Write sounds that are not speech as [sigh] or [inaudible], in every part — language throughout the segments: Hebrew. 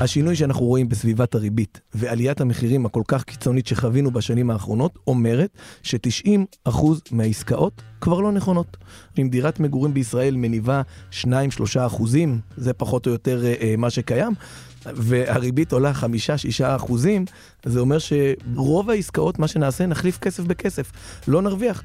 השינוי שאנחנו רואים בסביבת הריבית ועליית המחירים הכל כך קיצונית שחווינו בשנים האחרונות אומרת ש-90% מהעסקאות כבר לא נכונות. אם דירת מגורים בישראל מניבה 2-3 אחוזים, זה פחות או יותר אה, מה שקיים, והריבית עולה 5-6 אחוזים, זה אומר שרוב העסקאות, מה שנעשה, נחליף כסף בכסף. לא נרוויח.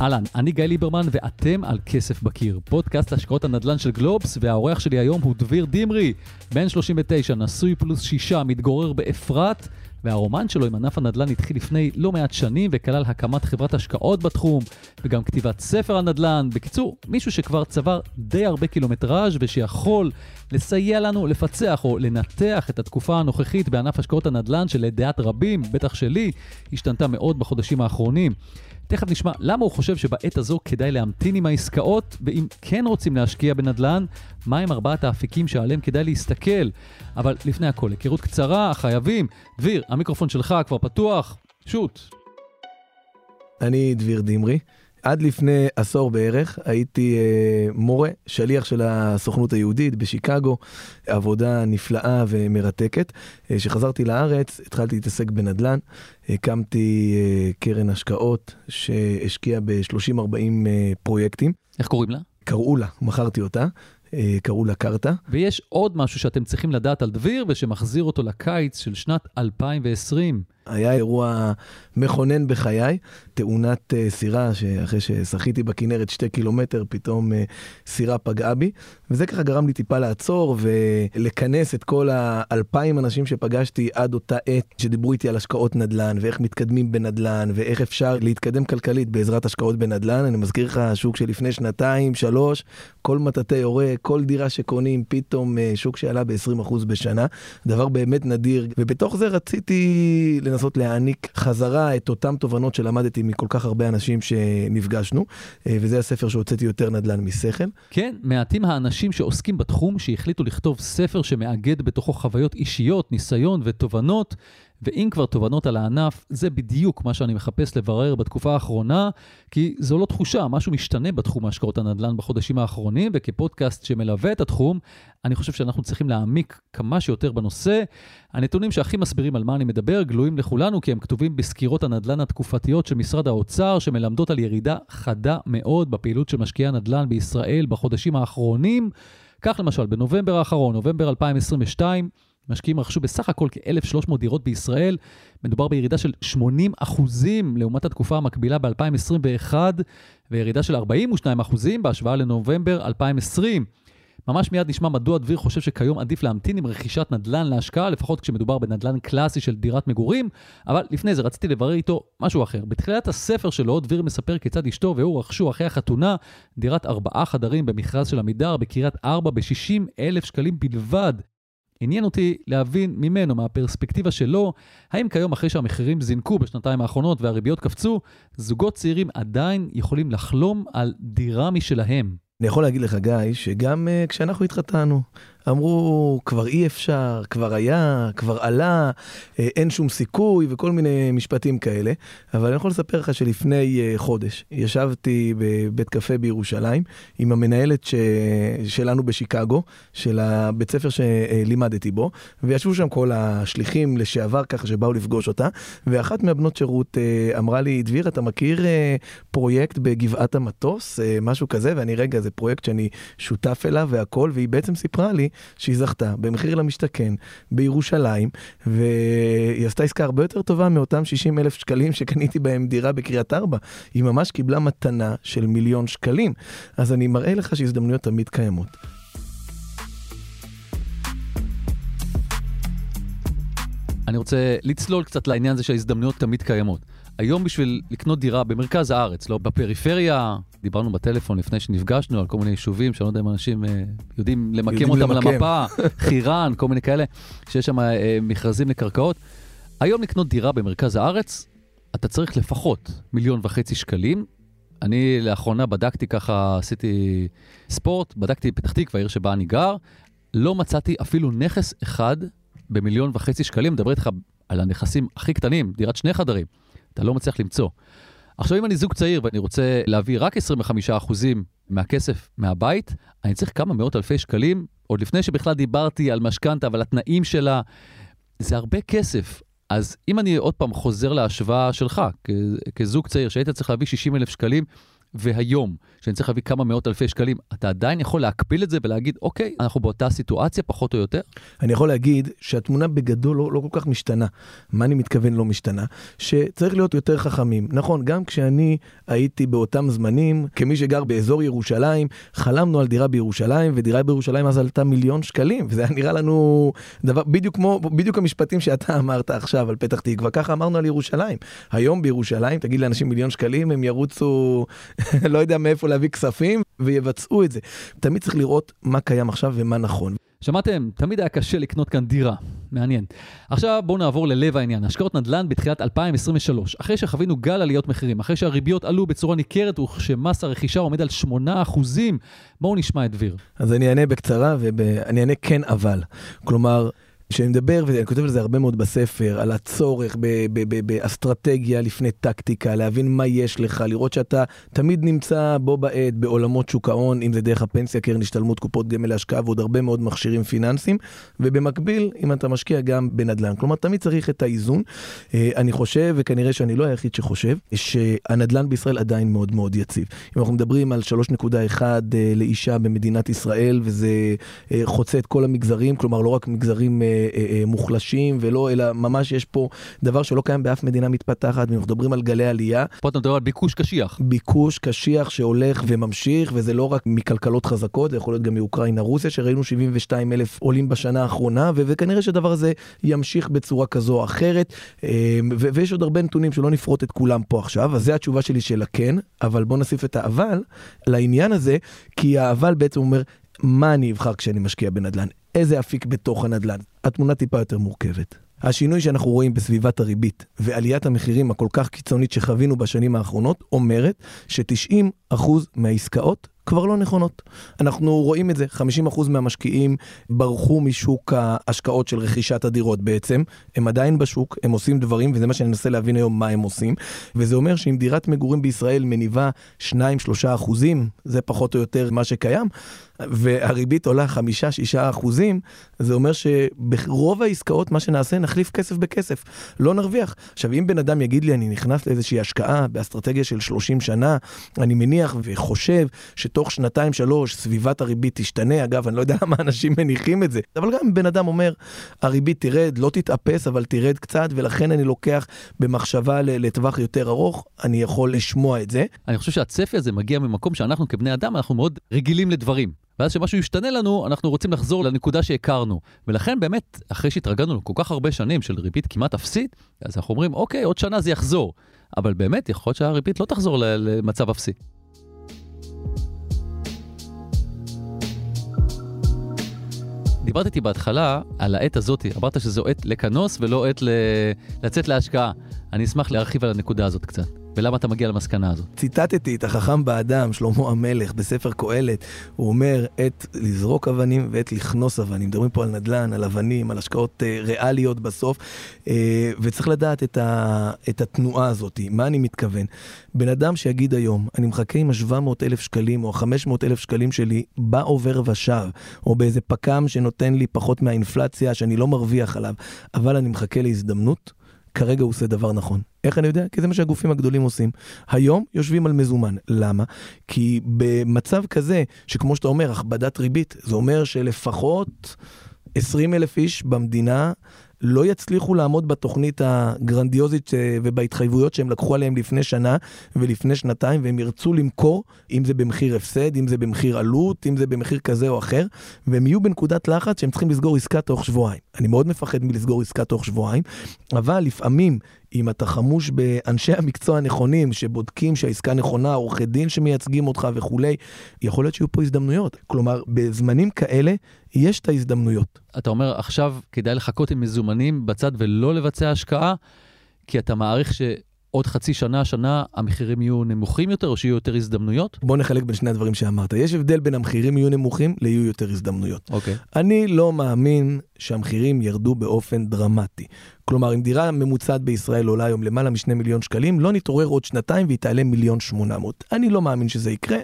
אהלן, אני גיא ליברמן ואתם על כסף בקיר, פודקאסט השקעות הנדל"ן של גלובס, והאורח שלי היום הוא דביר דמרי, בן 39, נשוי פלוס שישה, מתגורר באפרת, והרומן שלו עם ענף הנדל"ן התחיל לפני לא מעט שנים וכלל הקמת חברת השקעות בתחום, וגם כתיבת ספר על נדל"ן. בקיצור, מישהו שכבר צבר די הרבה קילומטראז' ושיכול לסייע לנו לפצח או לנתח את התקופה הנוכחית בענף השקעות הנדל"ן שלדעת רבים, בטח שלי, השתנתה מאוד בחודשים האחרונים. תכף נשמע למה הוא חושב שבעת הזו כדאי להמתין עם העסקאות, ואם כן רוצים להשקיע בנדל"ן, מהם ארבעת האפיקים שעליהם כדאי להסתכל. אבל לפני הכל, היכרות קצרה, חייבים. דביר, המיקרופון שלך כבר פתוח, שוט. אני דביר דמרי. עד לפני עשור בערך הייתי אה, מורה, שליח של הסוכנות היהודית בשיקגו, עבודה נפלאה ומרתקת. אה, כשחזרתי לארץ התחלתי להתעסק בנדל"ן, הקמתי אה, קרן השקעות שהשקיעה ב-30-40 אה, פרויקטים. איך קוראים לה? קראו לה, מכרתי אותה. אה, קראו לה קרתא. ויש עוד משהו שאתם צריכים לדעת על דביר ושמחזיר אותו לקיץ של שנת 2020. היה אירוע מכונן בחיי, תאונת uh, סירה, שאחרי ששחיתי בכנרת שתי קילומטר, פתאום uh, סירה פגעה בי, וזה ככה גרם לי טיפה לעצור ולכנס את כל האלפיים אנשים שפגשתי עד אותה עת, שדיברו איתי על השקעות נדל"ן, ואיך מתקדמים בנדל"ן, ואיך אפשר להתקדם כלכלית בעזרת השקעות בנדל"ן. אני מזכיר לך, שוק שלפני שנתיים, שלוש, כל מטאטא יורה, כל דירה שקונים, פתאום אה, שוק שעלה ב-20% בשנה, דבר באמת נדיר, ובתוך זה רציתי לנסות להעניק חזרה את אותן תובנות שלמדתי מכל כך הרבה אנשים שנפגשנו, אה, וזה הספר שהוצאתי יותר נדל"ן משכל. כן, מעטים האנשים שעוסקים בתחום שהחליטו לכתוב ספר שמאגד בתוכו חוויות אישיות, ניסיון ותובנות. ואם כבר תובנות על הענף, זה בדיוק מה שאני מחפש לברר בתקופה האחרונה, כי זו לא תחושה, משהו משתנה בתחום ההשקעות הנדל"ן בחודשים האחרונים, וכפודקאסט שמלווה את התחום, אני חושב שאנחנו צריכים להעמיק כמה שיותר בנושא. הנתונים שהכי מסבירים על מה אני מדבר גלויים לכולנו, כי הם כתובים בסקירות הנדל"ן התקופתיות של משרד האוצר, שמלמדות על ירידה חדה מאוד בפעילות של משקיעי הנדל"ן בישראל בחודשים האחרונים. כך למשל, בנובמבר האחרון, נובמבר 2022, משקיעים רכשו בסך הכל כ-1,300 דירות בישראל. מדובר בירידה של 80 אחוזים לעומת התקופה המקבילה ב-2021, וירידה של 42 אחוזים בהשוואה לנובמבר 2020. ממש מיד נשמע מדוע דביר חושב שכיום עדיף להמתין עם רכישת נדל"ן להשקעה, לפחות כשמדובר בנדל"ן קלאסי של דירת מגורים, אבל לפני זה רציתי לברר איתו משהו אחר. בתחילת הספר שלו, דביר מספר כיצד אשתו והוא רכשו אחרי החתונה דירת ארבעה חדרים במכרז של עמידר בקריית ארבע ב-60 אלף שקלים בלבד. עניין אותי להבין ממנו, מהפרספקטיבה שלו, האם כיום אחרי שהמחירים זינקו בשנתיים האחרונות והריביות קפצו, זוגות צעירים עדיין יכולים לחלום על דירה משלהם. אני יכול להגיד לך, גיא, שגם uh, כשאנחנו התחתנו, אמרו, כבר אי אפשר, כבר היה, כבר עלה, אה, אין שום סיכוי וכל מיני משפטים כאלה. אבל אני יכול לספר לך שלפני אה, חודש ישבתי בבית קפה בירושלים עם המנהלת ש... שלנו בשיקגו, של הבית ספר שלימדתי בו, וישבו שם כל השליחים לשעבר ככה שבאו לפגוש אותה, ואחת מהבנות שירות אה, אמרה לי, דביר, אתה מכיר פרויקט בגבעת המטוס, משהו כזה, ואני, רגע, זה פרויקט שאני שותף אליו והכל, והיא בעצם סיפרה לי שהיא זכתה במחיר למשתכן בירושלים, והיא עשתה עסקה הרבה יותר טובה מאותם 60 אלף שקלים שקניתי בהם דירה בקריית ארבע. היא ממש קיבלה מתנה של מיליון שקלים. אז אני מראה לך שהזדמנויות תמיד קיימות. אני רוצה לצלול קצת לעניין הזה שההזדמנויות תמיד קיימות. היום בשביל לקנות דירה במרכז הארץ, לא בפריפריה, דיברנו בטלפון לפני שנפגשנו על כל מיני יישובים, שאני לא יודע אם אנשים אה, יודעים למקם יודעים אותם למקם. על המפה, [laughs] חירן, כל מיני כאלה, שיש שם אה, מכרזים לקרקעות. היום לקנות דירה במרכז הארץ, אתה צריך לפחות מיליון וחצי שקלים. אני לאחרונה בדקתי ככה, עשיתי ספורט, בדקתי פתח תקווה, העיר שבה אני גר, לא מצאתי אפילו נכס אחד במיליון וחצי שקלים, מדבר איתך על הנכסים הכי קטנים, דירת שני חדרים. אתה לא מצליח למצוא. עכשיו, אם אני זוג צעיר ואני רוצה להביא רק 25% מהכסף מהבית, אני צריך כמה מאות אלפי שקלים, עוד לפני שבכלל דיברתי על משכנתה ועל התנאים שלה. זה הרבה כסף. אז אם אני עוד פעם חוזר להשוואה שלך, כזוג צעיר, שהיית צריך להביא 60 אלף שקלים, והיום, שאני צריך להביא כמה מאות אלפי שקלים, אתה עדיין יכול להקביל את זה ולהגיד, אוקיי, אנחנו באותה סיטואציה, פחות או יותר? אני יכול להגיד שהתמונה בגדול לא, לא כל כך משתנה. מה אני מתכוון לא משתנה? שצריך להיות יותר חכמים. נכון, גם כשאני הייתי באותם זמנים, כמי שגר באזור ירושלים, חלמנו על דירה בירושלים, ודירה בירושלים אז עלתה מיליון שקלים, וזה היה נראה לנו דבר, בדיוק כמו, בדיוק המשפטים שאתה אמרת עכשיו על פתח תקווה, ככה אמרנו על ירושלים. היום בירושלים, תגיד לאנשים מיליון שקלים, הם ירוצו [laughs] לא יודע מאיפה להביא כספים, ויבצעו את זה. תמיד צריך לראות מה קיים עכשיו ומה נכון. שמעתם? תמיד היה קשה לקנות כאן דירה. מעניין. עכשיו בואו נעבור ללב העניין, השקעות נדל"ן בתחילת 2023. אחרי שחווינו גל עליות מחירים, אחרי שהריביות עלו בצורה ניכרת וכשמס הרכישה עומד על 8%, בואו נשמע את דביר. אז אני אענה בקצרה ואני אענה כן אבל. כלומר, כשאני מדבר, ואני כותב על זה הרבה מאוד בספר, על הצורך באסטרטגיה לפני טקטיקה, להבין מה יש לך, לראות שאתה תמיד נמצא בו בעת בעולמות שוק ההון, אם זה דרך הפנסיה, קרן השתלמות, קופות גמל להשקעה ועוד הרבה מאוד מכשירים פיננסיים, ובמקביל, אם אתה משקיע גם בנדל"ן. כלומר, תמיד צריך את האיזון. אה, אני חושב, וכנראה שאני לא היחיד שחושב, שהנדל"ן בישראל עדיין מאוד מאוד יציב. אם אנחנו מדברים על 3.1 אה, לאישה במדינת ישראל, וזה אה, חוצה את כל המגזרים, כלומר, לא רק מגזרים מוחלשים ולא, אלא ממש יש פה דבר שלא קיים באף מדינה מתפתחת, ואנחנו מדברים על גלי עלייה. פה אתה מדבר על ביקוש קשיח. ביקוש קשיח שהולך וממשיך, וזה לא רק מכלכלות חזקות, זה יכול להיות גם מאוקראינה, רוסיה, שראינו 72 אלף עולים בשנה האחרונה, וכנראה שהדבר הזה ימשיך בצורה כזו או אחרת, אה, ויש עוד הרבה נתונים שלא נפרוט את כולם פה עכשיו, אז זו התשובה שלי של הכן, אבל בוא נוסיף את האבל לעניין הזה, כי האבל בעצם אומר, מה אני אבחר כשאני משקיע בנדל"ן? איזה אפיק בתוך הנדל"ן? התמונה טיפה יותר מורכבת. השינוי שאנחנו רואים בסביבת הריבית ועליית המחירים הכל כך קיצונית שחווינו בשנים האחרונות אומרת ש-90% מהעסקאות כבר לא נכונות. אנחנו רואים את זה, 50% מהמשקיעים ברחו משוק ההשקעות של רכישת הדירות בעצם, הם עדיין בשוק, הם עושים דברים, וזה מה שאני מנסה להבין היום מה הם עושים, וזה אומר שאם דירת מגורים בישראל מניבה 2-3 אחוזים, זה פחות או יותר מה שקיים, והריבית עולה 5-6 אחוזים, זה אומר שברוב העסקאות מה שנעשה נחליף כסף בכסף, לא נרוויח. עכשיו אם בן אדם יגיד לי אני נכנס לאיזושהי השקעה באסטרטגיה של 30 שנה, אני מניח וחושב שתוך שנתיים שלוש סביבת הריבית תשתנה, אגב אני לא יודע [laughs] למה אנשים מניחים את זה, אבל גם אם בן אדם אומר הריבית תרד, לא תתאפס אבל תרד קצת ולכן אני לוקח במחשבה לטווח יותר ארוך, אני יכול לשמוע את זה. אני חושב שהצפי הזה מגיע ממקום שאנחנו כבני אדם אנחנו מאוד רגילים לדברים. ואז שמשהו ישתנה לנו, אנחנו רוצים לחזור לנקודה שהכרנו. ולכן באמת, אחרי שהתרגלנו כל כך הרבה שנים של ריבית כמעט אפסית, אז אנחנו אומרים, אוקיי, עוד שנה זה יחזור. אבל באמת, יכול להיות שהריבית לא תחזור למצב אפסי. דיברת איתי בהתחלה על העת הזאת, אמרת שזו עת לכנוס ולא עת ל... לצאת להשקעה. אני אשמח להרחיב על הנקודה הזאת קצת. ולמה אתה מגיע למסקנה הזאת? ציטטתי את החכם באדם, שלמה המלך, בספר קהלת. הוא אומר, עת לזרוק אבנים ועת לכנוס אבנים. מדברים פה על נדל"ן, על אבנים, על השקעות אה, ריאליות בסוף, אה, וצריך לדעת את, ה, את התנועה הזאת. מה אני מתכוון? בן אדם שיגיד היום, אני מחכה עם ה-700 אלף שקלים או ה-500 אלף שקלים שלי בעובר ושב, או באיזה פק"ם שנותן לי פחות מהאינפלציה שאני לא מרוויח עליו, אבל אני מחכה להזדמנות. כרגע הוא עושה דבר נכון. איך אני יודע? כי זה מה שהגופים הגדולים עושים. היום יושבים על מזומן. למה? כי במצב כזה, שכמו שאתה אומר, הכבדת ריבית, זה אומר שלפחות 20 אלף איש במדינה לא יצליחו לעמוד בתוכנית הגרנדיוזית אה, ובהתחייבויות שהם לקחו עליהם לפני שנה ולפני שנתיים, והם ירצו למכור, אם זה במחיר הפסד, אם זה במחיר עלות, אם זה במחיר כזה או אחר, והם יהיו בנקודת לחץ שהם צריכים לסגור עסקה תוך שבועיים. אני מאוד מפחד מלסגור עסקה תוך שבועיים, אבל לפעמים אם אתה חמוש באנשי המקצוע הנכונים, שבודקים שהעסקה נכונה, עורכי דין שמייצגים אותך וכולי, יכול להיות שיהיו פה הזדמנויות. כלומר, בזמנים כאלה, יש את ההזדמנויות. אתה אומר, עכשיו כדאי לחכות עם מזומנים בצד ולא לבצע השקעה, כי אתה מעריך ש... עוד חצי שנה, שנה, המחירים יהיו נמוכים יותר, או שיהיו יותר הזדמנויות? בוא נחלק בין שני הדברים שאמרת. יש הבדל בין המחירים יהיו נמוכים ליהיו יותר הזדמנויות. אוקיי. אני לא מאמין שהמחירים ירדו באופן דרמטי. כלומר, אם דירה ממוצעת בישראל עולה היום למעלה משני מיליון שקלים, לא נתעורר עוד שנתיים והיא תעלה מיליון שמונה מאות. אני לא מאמין שזה יקרה.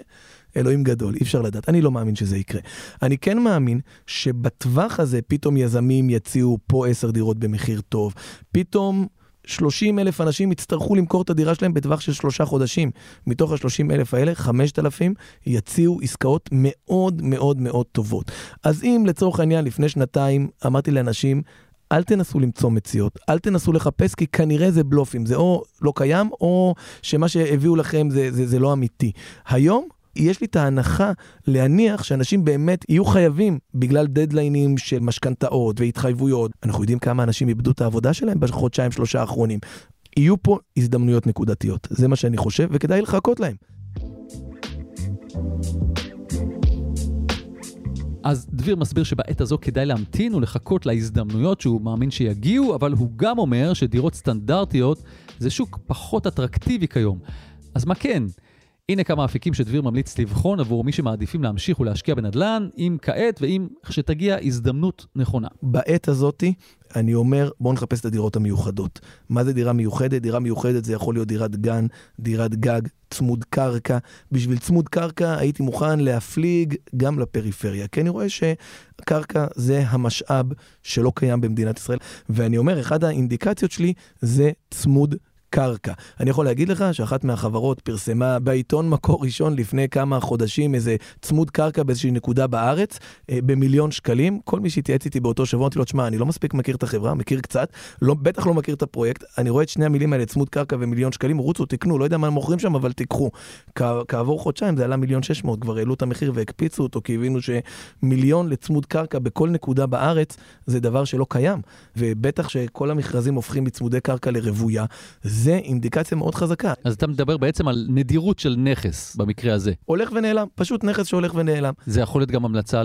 אלוהים גדול, אי אפשר לדעת. אני לא מאמין שזה יקרה. אני כן מאמין שבטווח הזה פתאום יזמים יציעו פה עשר דירות במחיר טוב. פתאום 30 אלף אנשים יצטרכו למכור את הדירה שלהם בטווח של שלושה חודשים. מתוך ה-30 אלף האלה, 5,000 יציעו עסקאות מאוד מאוד מאוד טובות. אז אם לצורך העניין לפני שנתיים אמרתי לאנשים, אל תנסו למצוא מציאות, אל תנסו לחפש, כי כנראה זה בלופים, זה או לא קיים, או שמה שהביאו לכם זה, זה, זה לא אמיתי. היום, יש לי את ההנחה להניח שאנשים באמת יהיו חייבים בגלל דדליינים של משכנתאות והתחייבויות. אנחנו יודעים כמה אנשים איבדו את העבודה שלהם בחודשיים שלושה האחרונים. יהיו פה הזדמנויות נקודתיות, זה מה שאני חושב, וכדאי לחכות להם. אז דביר מסביר שבעת הזו כדאי להמתין ולחכות להזדמנויות שהוא מאמין שיגיעו, אבל הוא גם אומר שדירות סטנדרטיות זה שוק פחות אטרקטיבי כיום. אז מה כן? הנה כמה אפיקים שדביר ממליץ לבחון עבור מי שמעדיפים להמשיך ולהשקיע בנדל"ן, אם כעת ואם שתגיע הזדמנות נכונה. בעת הזאתי, אני אומר, בואו נחפש את הדירות המיוחדות. מה זה דירה מיוחדת? דירה מיוחדת זה יכול להיות דירת גן, דירת גג, צמוד קרקע. בשביל צמוד קרקע הייתי מוכן להפליג גם לפריפריה, כי אני רואה שקרקע זה המשאב שלא קיים במדינת ישראל. ואני אומר, אחת האינדיקציות שלי זה צמוד קרקע. אני יכול להגיד לך שאחת מהחברות פרסמה בעיתון מקור ראשון לפני כמה חודשים איזה צמוד קרקע באיזושהי נקודה בארץ אה, במיליון שקלים. כל מי שהתייעץ איתי באותו שבוע אמרתי לו, תשמע, אני לא מספיק מכיר את החברה, מכיר קצת, לא, בטח לא מכיר את הפרויקט. אני רואה את שני המילים האלה, צמוד קרקע ומיליון שקלים, רוצו, תקנו, לא יודע מה הם מוכרים שם, אבל תיקחו. כעבור חודשיים זה עלה מיליון שש מאות, כבר העלו את המחיר והקפיצו אותו, כי הבינו שמיליון לצמוד קרקע בכל נקודה בארץ זה דבר שלא קיים. ובטח שכל המכרזים הופכים מצמודי קרקע לרוויה. זה אינדיקציה מאוד חזקה. אז אתה מדבר בעצם על נדירות של נכס במקרה הזה. הולך ונעלם, פשוט נכס שהולך ונעלם. זה יכול להיות גם המלצה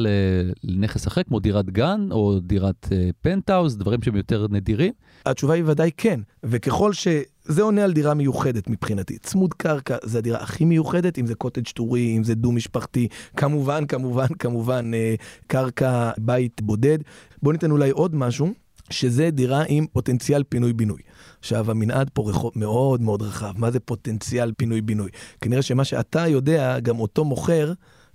לנכס אחר, כמו דירת גן או דירת אה, פנטהאוז, דברים שהם יותר נדירים. התשובה היא ודאי כן, וככל ש... זה עונה על דירה מיוחדת מבחינתי. צמוד קרקע זה הדירה הכי מיוחדת, אם זה קוטג' טורי, אם זה דו-משפחתי, כמובן, כמובן, כמובן, אה, קרקע, בית בודד. בוא ניתן אולי עוד משהו, שזה דירה עם פוטנציאל פינוי-בינוי. עכשיו, המנעד פה רחוב מאוד מאוד רחב. מה זה פוטנציאל פינוי-בינוי? כנראה שמה שאתה יודע, גם אותו מוכר,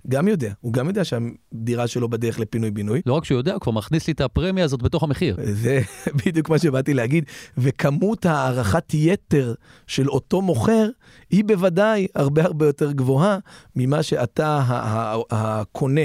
גם יודע. הוא גם יודע שהדירה שלו בדרך לפינוי-בינוי. לא רק שהוא יודע, הוא כבר מכניס לי את הפרמיה הזאת בתוך המחיר. זה [laughs] בדיוק מה שבאתי להגיד. וכמות הערכת יתר של אותו מוכר, היא בוודאי הרבה הרבה יותר גבוהה ממה שאתה, הקונה,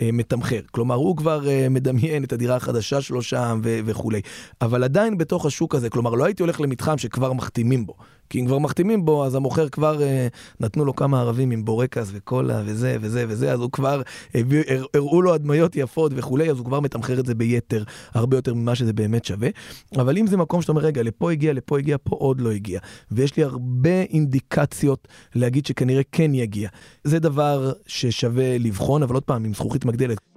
אה, מתמחר. כלומר, הוא כבר אה, מדמיין את הדירה החדשה שלו שם וכולי. אבל עדיין בתוך השוק הזה, כלומר, לא הייתי הולך למתחם שכבר מחתימים בו. כי אם כבר מחתימים בו, אז המוכר כבר אה, נתנו לו כמה ערבים עם בורקס וקולה וזה וזה וזה, אז הוא כבר, הביא, הר, הראו לו הדמיות יפות וכולי, אז הוא כבר מתמחר את זה ביתר, הרבה יותר ממה שזה באמת שווה. אבל אם זה מקום שאתה אומר, רגע, לפה הגיע, לפה הגיע, פה עוד לא הגיע. ויש לי הרבה אינדיקציות להגיד שכנראה כן יגיע. זה דבר ששווה לבחון, אבל עוד פעם, עם זכוכית מגדלת.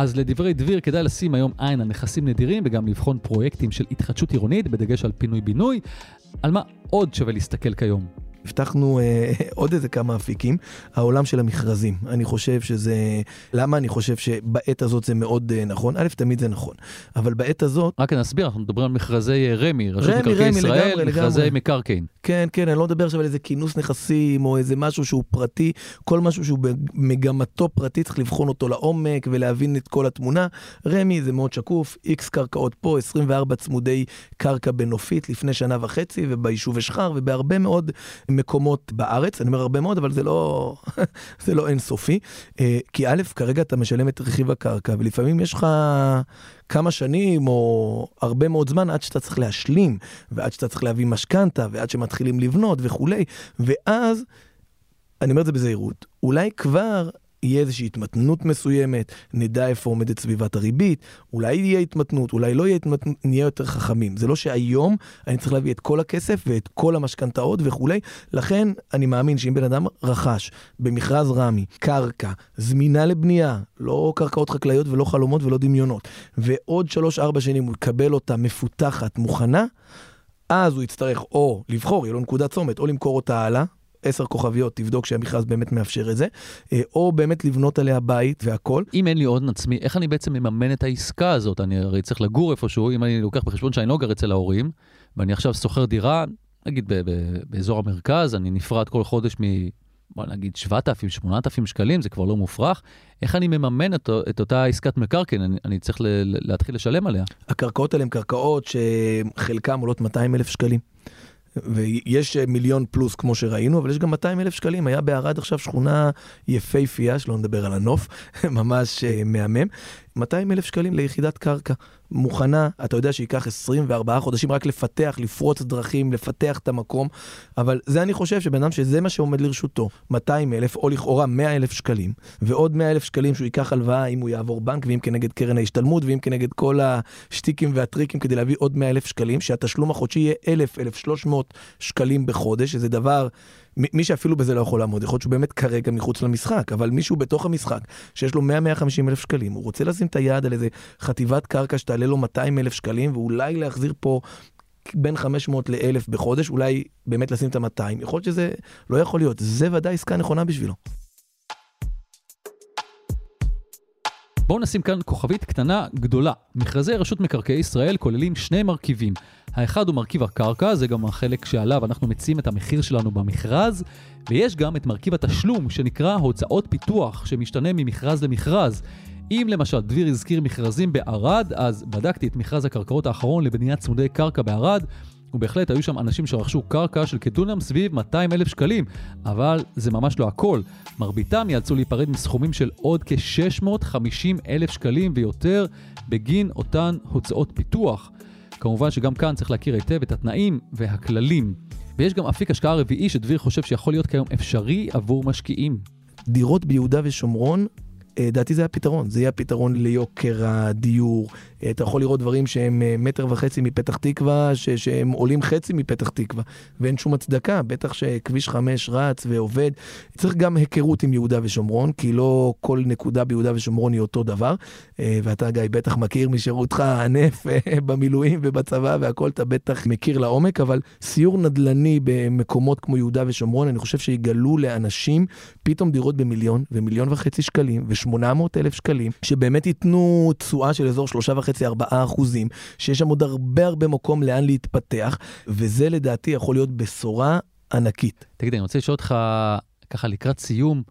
אז לדברי דביר כדאי לשים היום עין על נכסים נדירים וגם לבחון פרויקטים של התחדשות עירונית בדגש על פינוי-בינוי. על מה עוד שווה להסתכל כיום? הבטחנו אה, [laughs] עוד איזה כמה אפיקים, העולם של המכרזים. אני חושב שזה... למה אני חושב שבעת הזאת זה מאוד אה, נכון? א', תמיד זה נכון, אבל בעת הזאת, רק נסביר, אנחנו מדברים על מכרזי אה, רמ"י, רשות רמ"י, מקרקעי רמ"י, ישראל, לגמרי, מכרזי לגמרי. מקרקעין. כן, כן, אני לא מדבר עכשיו על איזה כינוס נכסים או איזה משהו שהוא פרטי, כל משהו שהוא במגמתו פרטי, צריך לבחון אותו לעומק ולהבין את כל התמונה. רמ"י זה מאוד שקוף, איקס קרקעות פה, 24 צמודי קרקע בנופית לפני שנה וחצי, וביישובי שחר ובהרבה מאוד מקומות בארץ. אני אומר הרבה מאוד, אבל זה לא, [laughs] זה לא אינסופי. אה, כי א', כרגע אתה משלם את רכיב הקרקע, ולפעמים יש לך כמה שנים או הרבה מאוד זמן עד שאתה צריך להשלים, ועד שאתה צריך להביא משכנתה, ועד שמתחילים לבנות וכולי, ואז, אני אומר את זה בזהירות, אולי כבר יהיה איזושהי התמתנות מסוימת, נדע איפה עומדת סביבת הריבית, אולי יהיה התמתנות, אולי לא יהיה התמתנות, נהיה יותר חכמים. זה לא שהיום אני צריך להביא את כל הכסף ואת כל המשכנתאות וכולי, לכן אני מאמין שאם בן אדם רכש במכרז רמי קרקע זמינה לבנייה, לא קרקעות חקלאיות ולא חלומות ולא דמיונות, ועוד 3-4 שנים הוא יקבל אותה מפותחת, מוכנה, אז הוא יצטרך או לבחור, יהיה לו נקודת צומת, או למכור אותה הלאה, עשר כוכביות, תבדוק שהמכרז באמת מאפשר את זה, אה, או באמת לבנות עליה בית והכל. אם אין לי הון עצמי, איך אני בעצם מממן את העסקה הזאת? אני הרי צריך לגור איפשהו, אם אני לוקח בחשבון שאני לא גר אצל ההורים, ואני עכשיו שוכר דירה, נגיד באזור המרכז, אני נפרד כל חודש מ... בוא נגיד 7,000, 8,000 שקלים, זה כבר לא מופרך. איך אני מממן את, את אותה עסקת מקרקעין? אני, אני צריך ל, להתחיל לשלם עליה. הקרקעות האלה הן קרקעות שחלקן עולות 200 אלף שקלים. ויש אה, מיליון פלוס כמו שראינו, אבל יש גם 200 אלף שקלים. היה בערד עכשיו שכונה יפייפייה, שלא נדבר על הנוף, [laughs] ממש אה, מהמם. 200 אלף שקלים ליחידת קרקע. מוכנה, אתה יודע שייקח 24 חודשים רק לפתח, לפרוץ דרכים, לפתח את המקום, אבל זה אני חושב שבן אדם שזה מה שעומד לרשותו, 200 אלף או לכאורה 100 אלף שקלים, ועוד 100 אלף שקלים שהוא ייקח הלוואה אם הוא יעבור בנק, ואם כנגד קרן ההשתלמות, ואם כנגד כל השטיקים והטריקים כדי להביא עוד 100 אלף שקלים, שהתשלום החודשי יהיה 1,000, 1,300 שקלים בחודש, שזה דבר מי שאפילו בזה לא יכול לעמוד, יכול להיות שהוא באמת כרגע מחוץ למשחק, אבל מישהו בתוך המשחק, שיש לו 100-150 אלף שקלים, הוא רוצה לשים את היד על איזה חטיבת קרקע שתעלה לו 200 אלף שקלים, ואולי להחזיר פה בין 500 ל-1,000 בחודש, אולי באמת לשים את ה-200, יכול להיות שזה לא יכול להיות, זה ודאי עסקה נכונה בשבילו. בואו נשים כאן כוכבית קטנה גדולה. מכרזי רשות מקרקעי ישראל כוללים שני מרכיבים. האחד הוא מרכיב הקרקע, זה גם החלק שעליו אנחנו מציעים את המחיר שלנו במכרז, ויש גם את מרכיב התשלום, שנקרא הוצאות פיתוח, שמשתנה ממכרז למכרז. אם למשל דביר הזכיר מכרזים בערד, אז בדקתי את מכרז הקרקעות האחרון לבניית צמודי קרקע בערד, ובהחלט היו שם אנשים שרכשו קרקע של כדונם סביב 200 אלף שקלים, אבל זה ממש לא הכל. מרביתם יאלצו להיפרד מסכומים של עוד כ-650 אלף שקלים ויותר בגין אותן הוצאות פיתוח. כמובן שגם כאן צריך להכיר היטב את התנאים והכללים. ויש גם אפיק השקעה רביעי שדביר חושב שיכול להיות כיום אפשרי עבור משקיעים. דירות ביהודה ושומרון לדעתי זה הפתרון, זה יהיה הפתרון ליוקר הדיור. אתה יכול לראות דברים שהם אה, מטר וחצי מפתח תקווה, ש- שהם עולים חצי מפתח תקווה, ואין שום הצדקה, בטח שכביש 5 רץ ועובד. צריך גם היכרות עם יהודה ושומרון, כי לא כל נקודה ביהודה ושומרון היא אותו דבר. אה, ואתה, גיא, בטח מכיר משירותך ענף אה, במילואים ובצבא והכל, אתה בטח מכיר לעומק, אבל סיור נדל"ני במקומות כמו יהודה ושומרון, אני חושב שיגלו לאנשים פתאום דירות במיליון ומיליון וחצי שקלים, ו 800 אלף שקלים, שבאמת ייתנו תשואה של אזור 3.5-4 אחוזים, שיש שם עוד הרבה הרבה מקום לאן להתפתח, וזה לדעתי יכול להיות בשורה ענקית. תגיד, אני רוצה לשאול אותך, ככה לקראת סיום,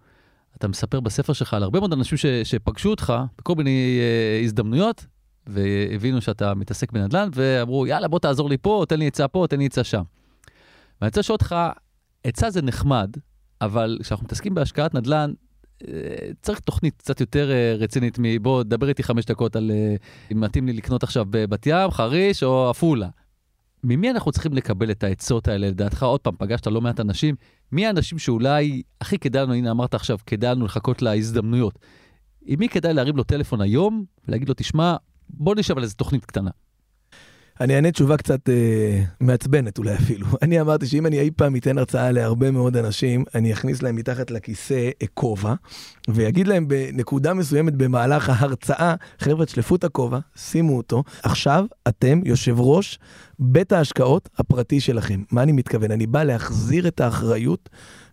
אתה מספר בספר שלך על הרבה מאוד אנשים ש, שפגשו אותך בכל מיני uh, הזדמנויות, והבינו שאתה מתעסק בנדל"ן, ואמרו, יאללה, בוא תעזור לי פה, תן לי עצה פה, תן לי עצה שם. ואני רוצה לשאול אותך, עצה זה נחמד, אבל כשאנחנו מתעסקים בהשקעת נדל"ן, אה, צריך תוכנית קצת יותר אה, רצינית מבוא, דבר איתי חמש דקות על אה, אם מתאים לי לקנות עכשיו בבת ים, חריש או עפולה. ממי אנחנו צריכים לקבל את העצות האלה לדעתך? עוד פעם, פגשת לא מעט אנשים, מי האנשים שאולי הכי כדאי לנו, הנה אמרת עכשיו, כדאי לנו לחכות להזדמנויות. עם מי כדאי להרים לו טלפון היום ולהגיד לו, תשמע, בוא נשב על איזה תוכנית קטנה. אני אענה תשובה קצת אה, מעצבנת אולי אפילו. [laughs] אני אמרתי שאם אני אי פעם אתן הרצאה להרבה מאוד אנשים, אני אכניס להם מתחת לכיסא כובע, ויגיד להם בנקודה מסוימת במהלך ההרצאה, חבר'ה, תשלפו את הכובע, שימו אותו, עכשיו אתם יושב ראש בית ההשקעות הפרטי שלכם. מה אני מתכוון? אני בא להחזיר את האחריות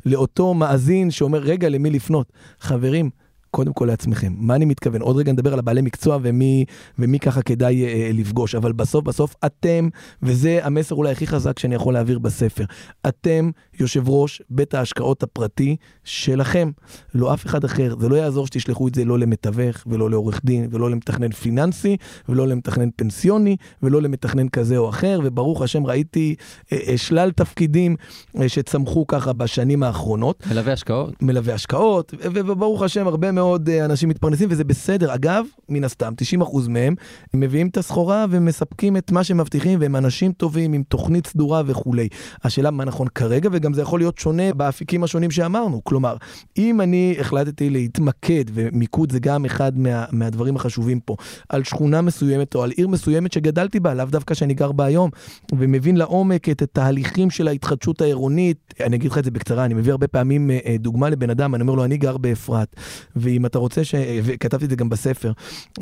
לאותו מאזין שאומר, רגע, למי לפנות? חברים, קודם כל לעצמכם. מה אני מתכוון? עוד רגע נדבר על הבעלי מקצוע ומי, ומי ככה כדאי אה, לפגוש, אבל בסוף בסוף אתם, וזה המסר אולי הכי חזק שאני יכול להעביר בספר, אתם יושב ראש בית ההשקעות הפרטי שלכם, לא אף אחד אחר. זה לא יעזור שתשלחו את זה לא למתווך ולא לעורך דין ולא למתכנן פיננסי ולא למתכנן פנסיוני ולא למתכנן כזה או אחר, וברוך השם ראיתי אה, אה, שלל תפקידים אה, שצמחו ככה בשנים האחרונות. מלווה השקעות. מלווה השקעות, וברוך השם הרבה מאוד... מאוד אה, אנשים מתפרנסים, וזה בסדר. אגב, מן הסתם, 90% מהם מביאים את הסחורה ומספקים את מה שהם מבטיחים, והם אנשים טובים עם תוכנית סדורה וכולי. השאלה מה נכון כרגע, וגם זה יכול להיות שונה באפיקים השונים שאמרנו. כלומר, אם אני החלטתי להתמקד, ומיקוד זה גם אחד מה, מהדברים החשובים פה, על שכונה מסוימת או על עיר מסוימת שגדלתי בה, לאו דווקא שאני גר בה היום, ומבין לעומק את התהליכים של ההתחדשות העירונית, אני אגיד לך את זה בקצרה, אני מביא הרבה פעמים אה, אה, דוגמה לבן אדם, אני אומר לו, אני גר באפרת, ואם אתה רוצה, ש... וכתבתי את זה גם בספר,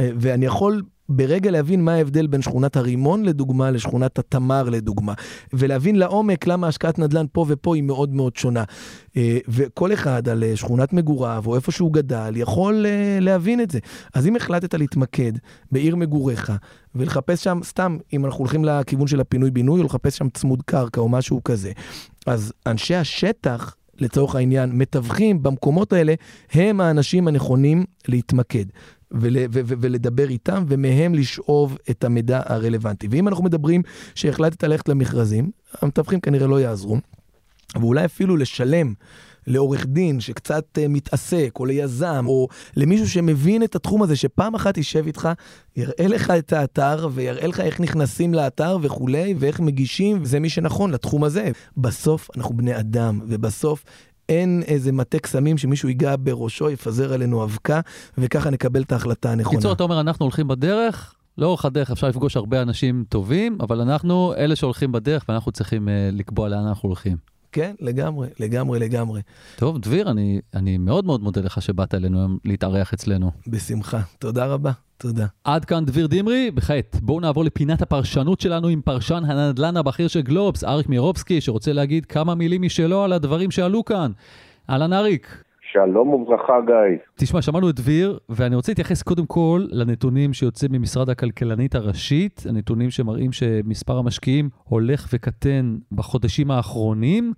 אה, ואני יכול ברגע להבין מה ההבדל בין שכונת הרימון לדוגמה לשכונת התמר לדוגמה, ולהבין לעומק למה השקעת נדל"ן פה ופה היא מאוד מאוד שונה. וכל אחד על שכונת מגוריו או איפה שהוא גדל יכול להבין את זה. אז אם החלטת להתמקד בעיר מגוריך ולחפש שם, סתם, אם אנחנו הולכים לכיוון של הפינוי-בינוי, או לחפש שם צמוד קרקע או משהו כזה, אז אנשי השטח, לצורך העניין, מתווכים במקומות האלה, הם האנשים הנכונים להתמקד. ול, ו, ו, ולדבר איתם, ומהם לשאוב את המידע הרלוונטי. ואם אנחנו מדברים שהחלטת ללכת למכרזים, המתווכים כנראה לא יעזרו, ואולי אפילו לשלם לעורך דין שקצת uh, מתעסק, או ליזם, או למישהו שמבין את התחום הזה, שפעם אחת יישב איתך, יראה לך את האתר, ויראה לך איך נכנסים לאתר וכולי, ואיך מגישים, וזה מי שנכון לתחום הזה. בסוף אנחנו בני אדם, ובסוף אין איזה מטה קסמים שמישהו ייגע בראשו, יפזר עלינו אבקה, וככה נקבל את ההחלטה הנכונה. קיצור, אתה אומר, אנחנו הולכים בדרך, לאורך הדרך אפשר לפגוש הרבה אנשים טובים, אבל אנחנו אלה שהולכים בדרך ואנחנו צריכים uh, לקבוע לאן אנחנו הולכים. כן, לגמרי, לגמרי, לגמרי. טוב, דביר, אני, אני מאוד מאוד מודה לך שבאת אלינו היום להתארח אצלנו. בשמחה. תודה רבה. תודה. עד כאן דביר דמרי, וכעת בואו נעבור לפינת הפרשנות שלנו עם פרשן הנדל"ן הבכיר של גלובס, אריק מירובסקי, שרוצה להגיד כמה מילים משלו על הדברים שעלו כאן. אהלן אריק. שלום וברכה, גיא. תשמע, שמענו את דביר, ואני רוצה להתייחס קודם כל לנתונים שיוצאים ממשרד הכלכלנית הראשית, הנתונים שמראים שמספר המשקיעים הולך וקטן בחודשים האחרונים.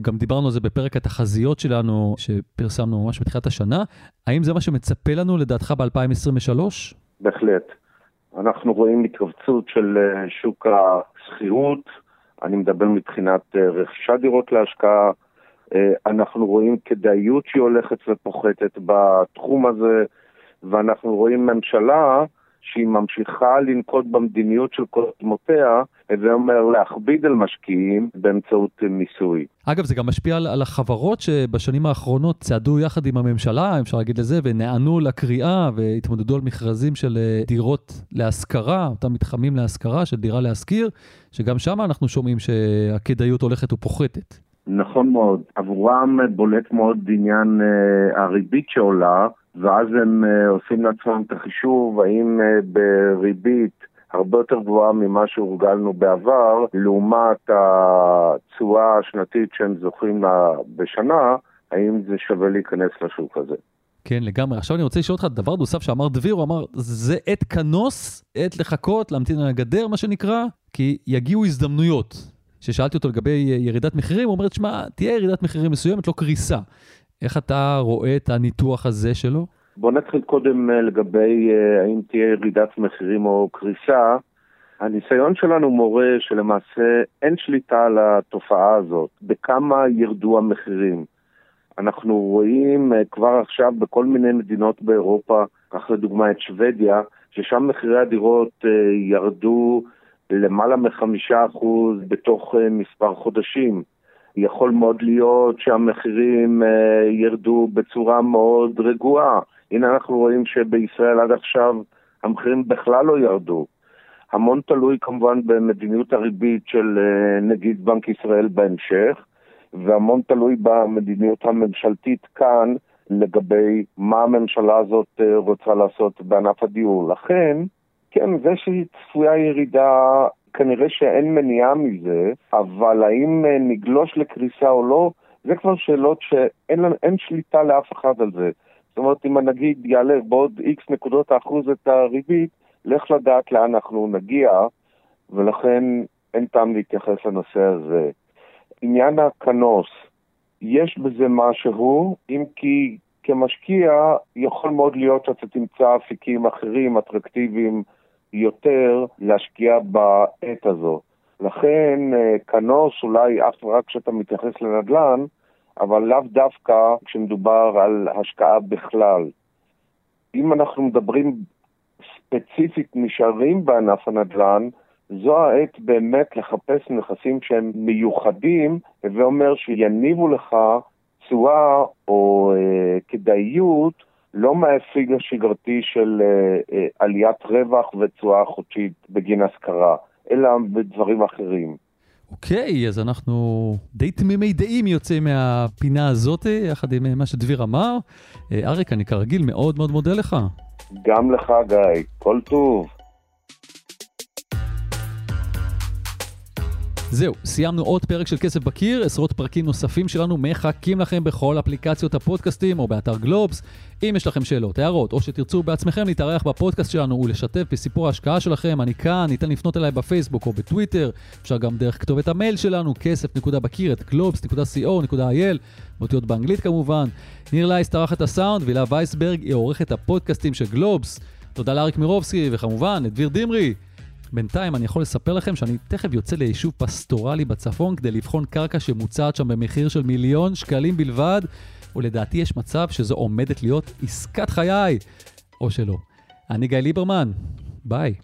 גם דיברנו על זה בפרק התחזיות שלנו, שפרסמנו ממש בתחילת השנה. האם זה מה שמצפה לנו לדעתך ב-2023? בהחלט. אנחנו רואים התכווצות של אה, שוק השכירות, אני מדבר מבחינת אה, רכישת דירות להשקעה, אנחנו רואים כדאיות שהיא הולכת ופוחתת בתחום הזה, ואנחנו רואים ממשלה שהיא ממשיכה לנקוט במדיניות של קודמותיה, זה אומר להכביד על משקיעים באמצעות מיסוי. אגב, זה גם משפיע על, על החברות שבשנים האחרונות צעדו יחד עם הממשלה, אפשר להגיד לזה, ונענו לקריאה והתמודדו על מכרזים של אה, דירות להשכרה, אותם מתחמים להשכרה של דירה להשכיר, שגם שם אנחנו שומעים שהכדאיות הולכת ופוחתת. נכון מאוד. עבורם בולט מאוד עניין uh, הריבית שעולה, ואז הם uh, עושים לעצמם את החישוב האם uh, בריבית הרבה יותר גבוהה ממה שהורגלנו בעבר, לעומת התשואה השנתית שהם זוכים לה בשנה, האם זה שווה להיכנס לשוק הזה. כן, לגמרי. עכשיו אני רוצה לשאול אותך דבר נוסף שאמר דביר, הוא אמר, זה עת כנוס, עת לחכות, להמתין על הגדר, מה שנקרא, כי יגיעו הזדמנויות. כששאלתי אותו לגבי ירידת מחירים, הוא אומר, תשמע, תהיה ירידת מחירים מסוימת, לא קריסה. איך אתה רואה את הניתוח הזה שלו? בוא נתחיל קודם אה, לגבי אה, האם תהיה ירידת מחירים או קריסה. הניסיון שלנו מורה שלמעשה אין שליטה על התופעה הזאת, בכמה ירדו המחירים. אנחנו רואים אה, כבר עכשיו בכל מיני מדינות באירופה, קח לדוגמה את שוודיה, ששם מחירי הדירות ירדו למעלה מחמישה אחוז בתוך מספר חודשים. יכול מאוד להיות שהמחירים ירדו בצורה מאוד רגועה. הנה אנחנו רואים שבישראל עד עכשיו המחירים בכלל לא ירדו. המון תלוי כמובן במדיניות הריבית של אה, נגיד בנק ישראל בהמשך, והמון תלוי במדיניות הממשלתית כאן לגבי מה הממשלה הזאת אה, רוצה לעשות בענף הדיור. לכן, כן, זה שהיא צפויה ירידה, כנראה שאין מניעה מזה, אבל האם אה, נגלוש לקריסה או לא, זה כבר שאלות שאין שליטה לאף אחד על זה. זאת אומרת, אם הנגיד יעלה בעוד איקס נקודות האחוז את הריבית, לך לדעת לאן אנחנו נגיע, ולכן אין טעם להתייחס לנושא הזה. עניין הקנוס, יש בזה משהו, אם כי כמשקיע יכול מאוד להיות שאתה תמצא אפיקים אחרים, אטרקטיביים יותר, להשקיע בעת הזו. לכן אה, קנוס אולי אף ורק כשאתה מתייחס לנדל"ן, אבל לאו דווקא כשמדובר על השקעה בכלל. אם אנחנו מדברים ספציפית נשארים בענף הנדל"ן, זו העת באמת לחפש נכסים שהם מיוחדים, הווה אומר שיניבו לך תשואה או אה, כדאיות לא מהאפיג השגרתי של אה, אה, עליית רווח ותשואה חודשית בגין השכרה, אלא בדברים אחרים. אוקיי, אז אנחנו די תמימי דעים יוצאים מהפינה הזאת, יחד עם מה שדביר אמר. אה, אריק, אני כרגיל מאוד מאוד מודה לך. גם לך, גיא. כל טוב. זהו, סיימנו עוד פרק של כסף בקיר, עשרות פרקים נוספים שלנו מחכים לכם בכל אפליקציות הפודקאסטים או באתר גלובס. אם יש לכם שאלות, הערות, או שתרצו בעצמכם להתארח בפודקאסט שלנו ולשתף בסיפור ההשקעה שלכם, אני כאן, ניתן לפנות אליי בפייסבוק או בטוויטר, אפשר גם דרך כתובת המייל שלנו, כסף.בקיר, את globes.co.il, באותיות באנגלית כמובן. ניר לייס את הסאונד, והילה וייסברג היא עורכת הפודקאסטים של גלובס. תודה לאריק מירובסקי, וכמובן, לדביר דמרי. בינתיים אני יכול לספר לכם שאני תכף יוצא ליישוב פסטורלי בצפון כדי לבחון קרקע שמוצעת שם במחיר של מיליון שקלים בלבד, ולדעתי יש מצב שזו עומדת להיות עסקת חיי, או שלא. אני גיא ליברמן, ביי.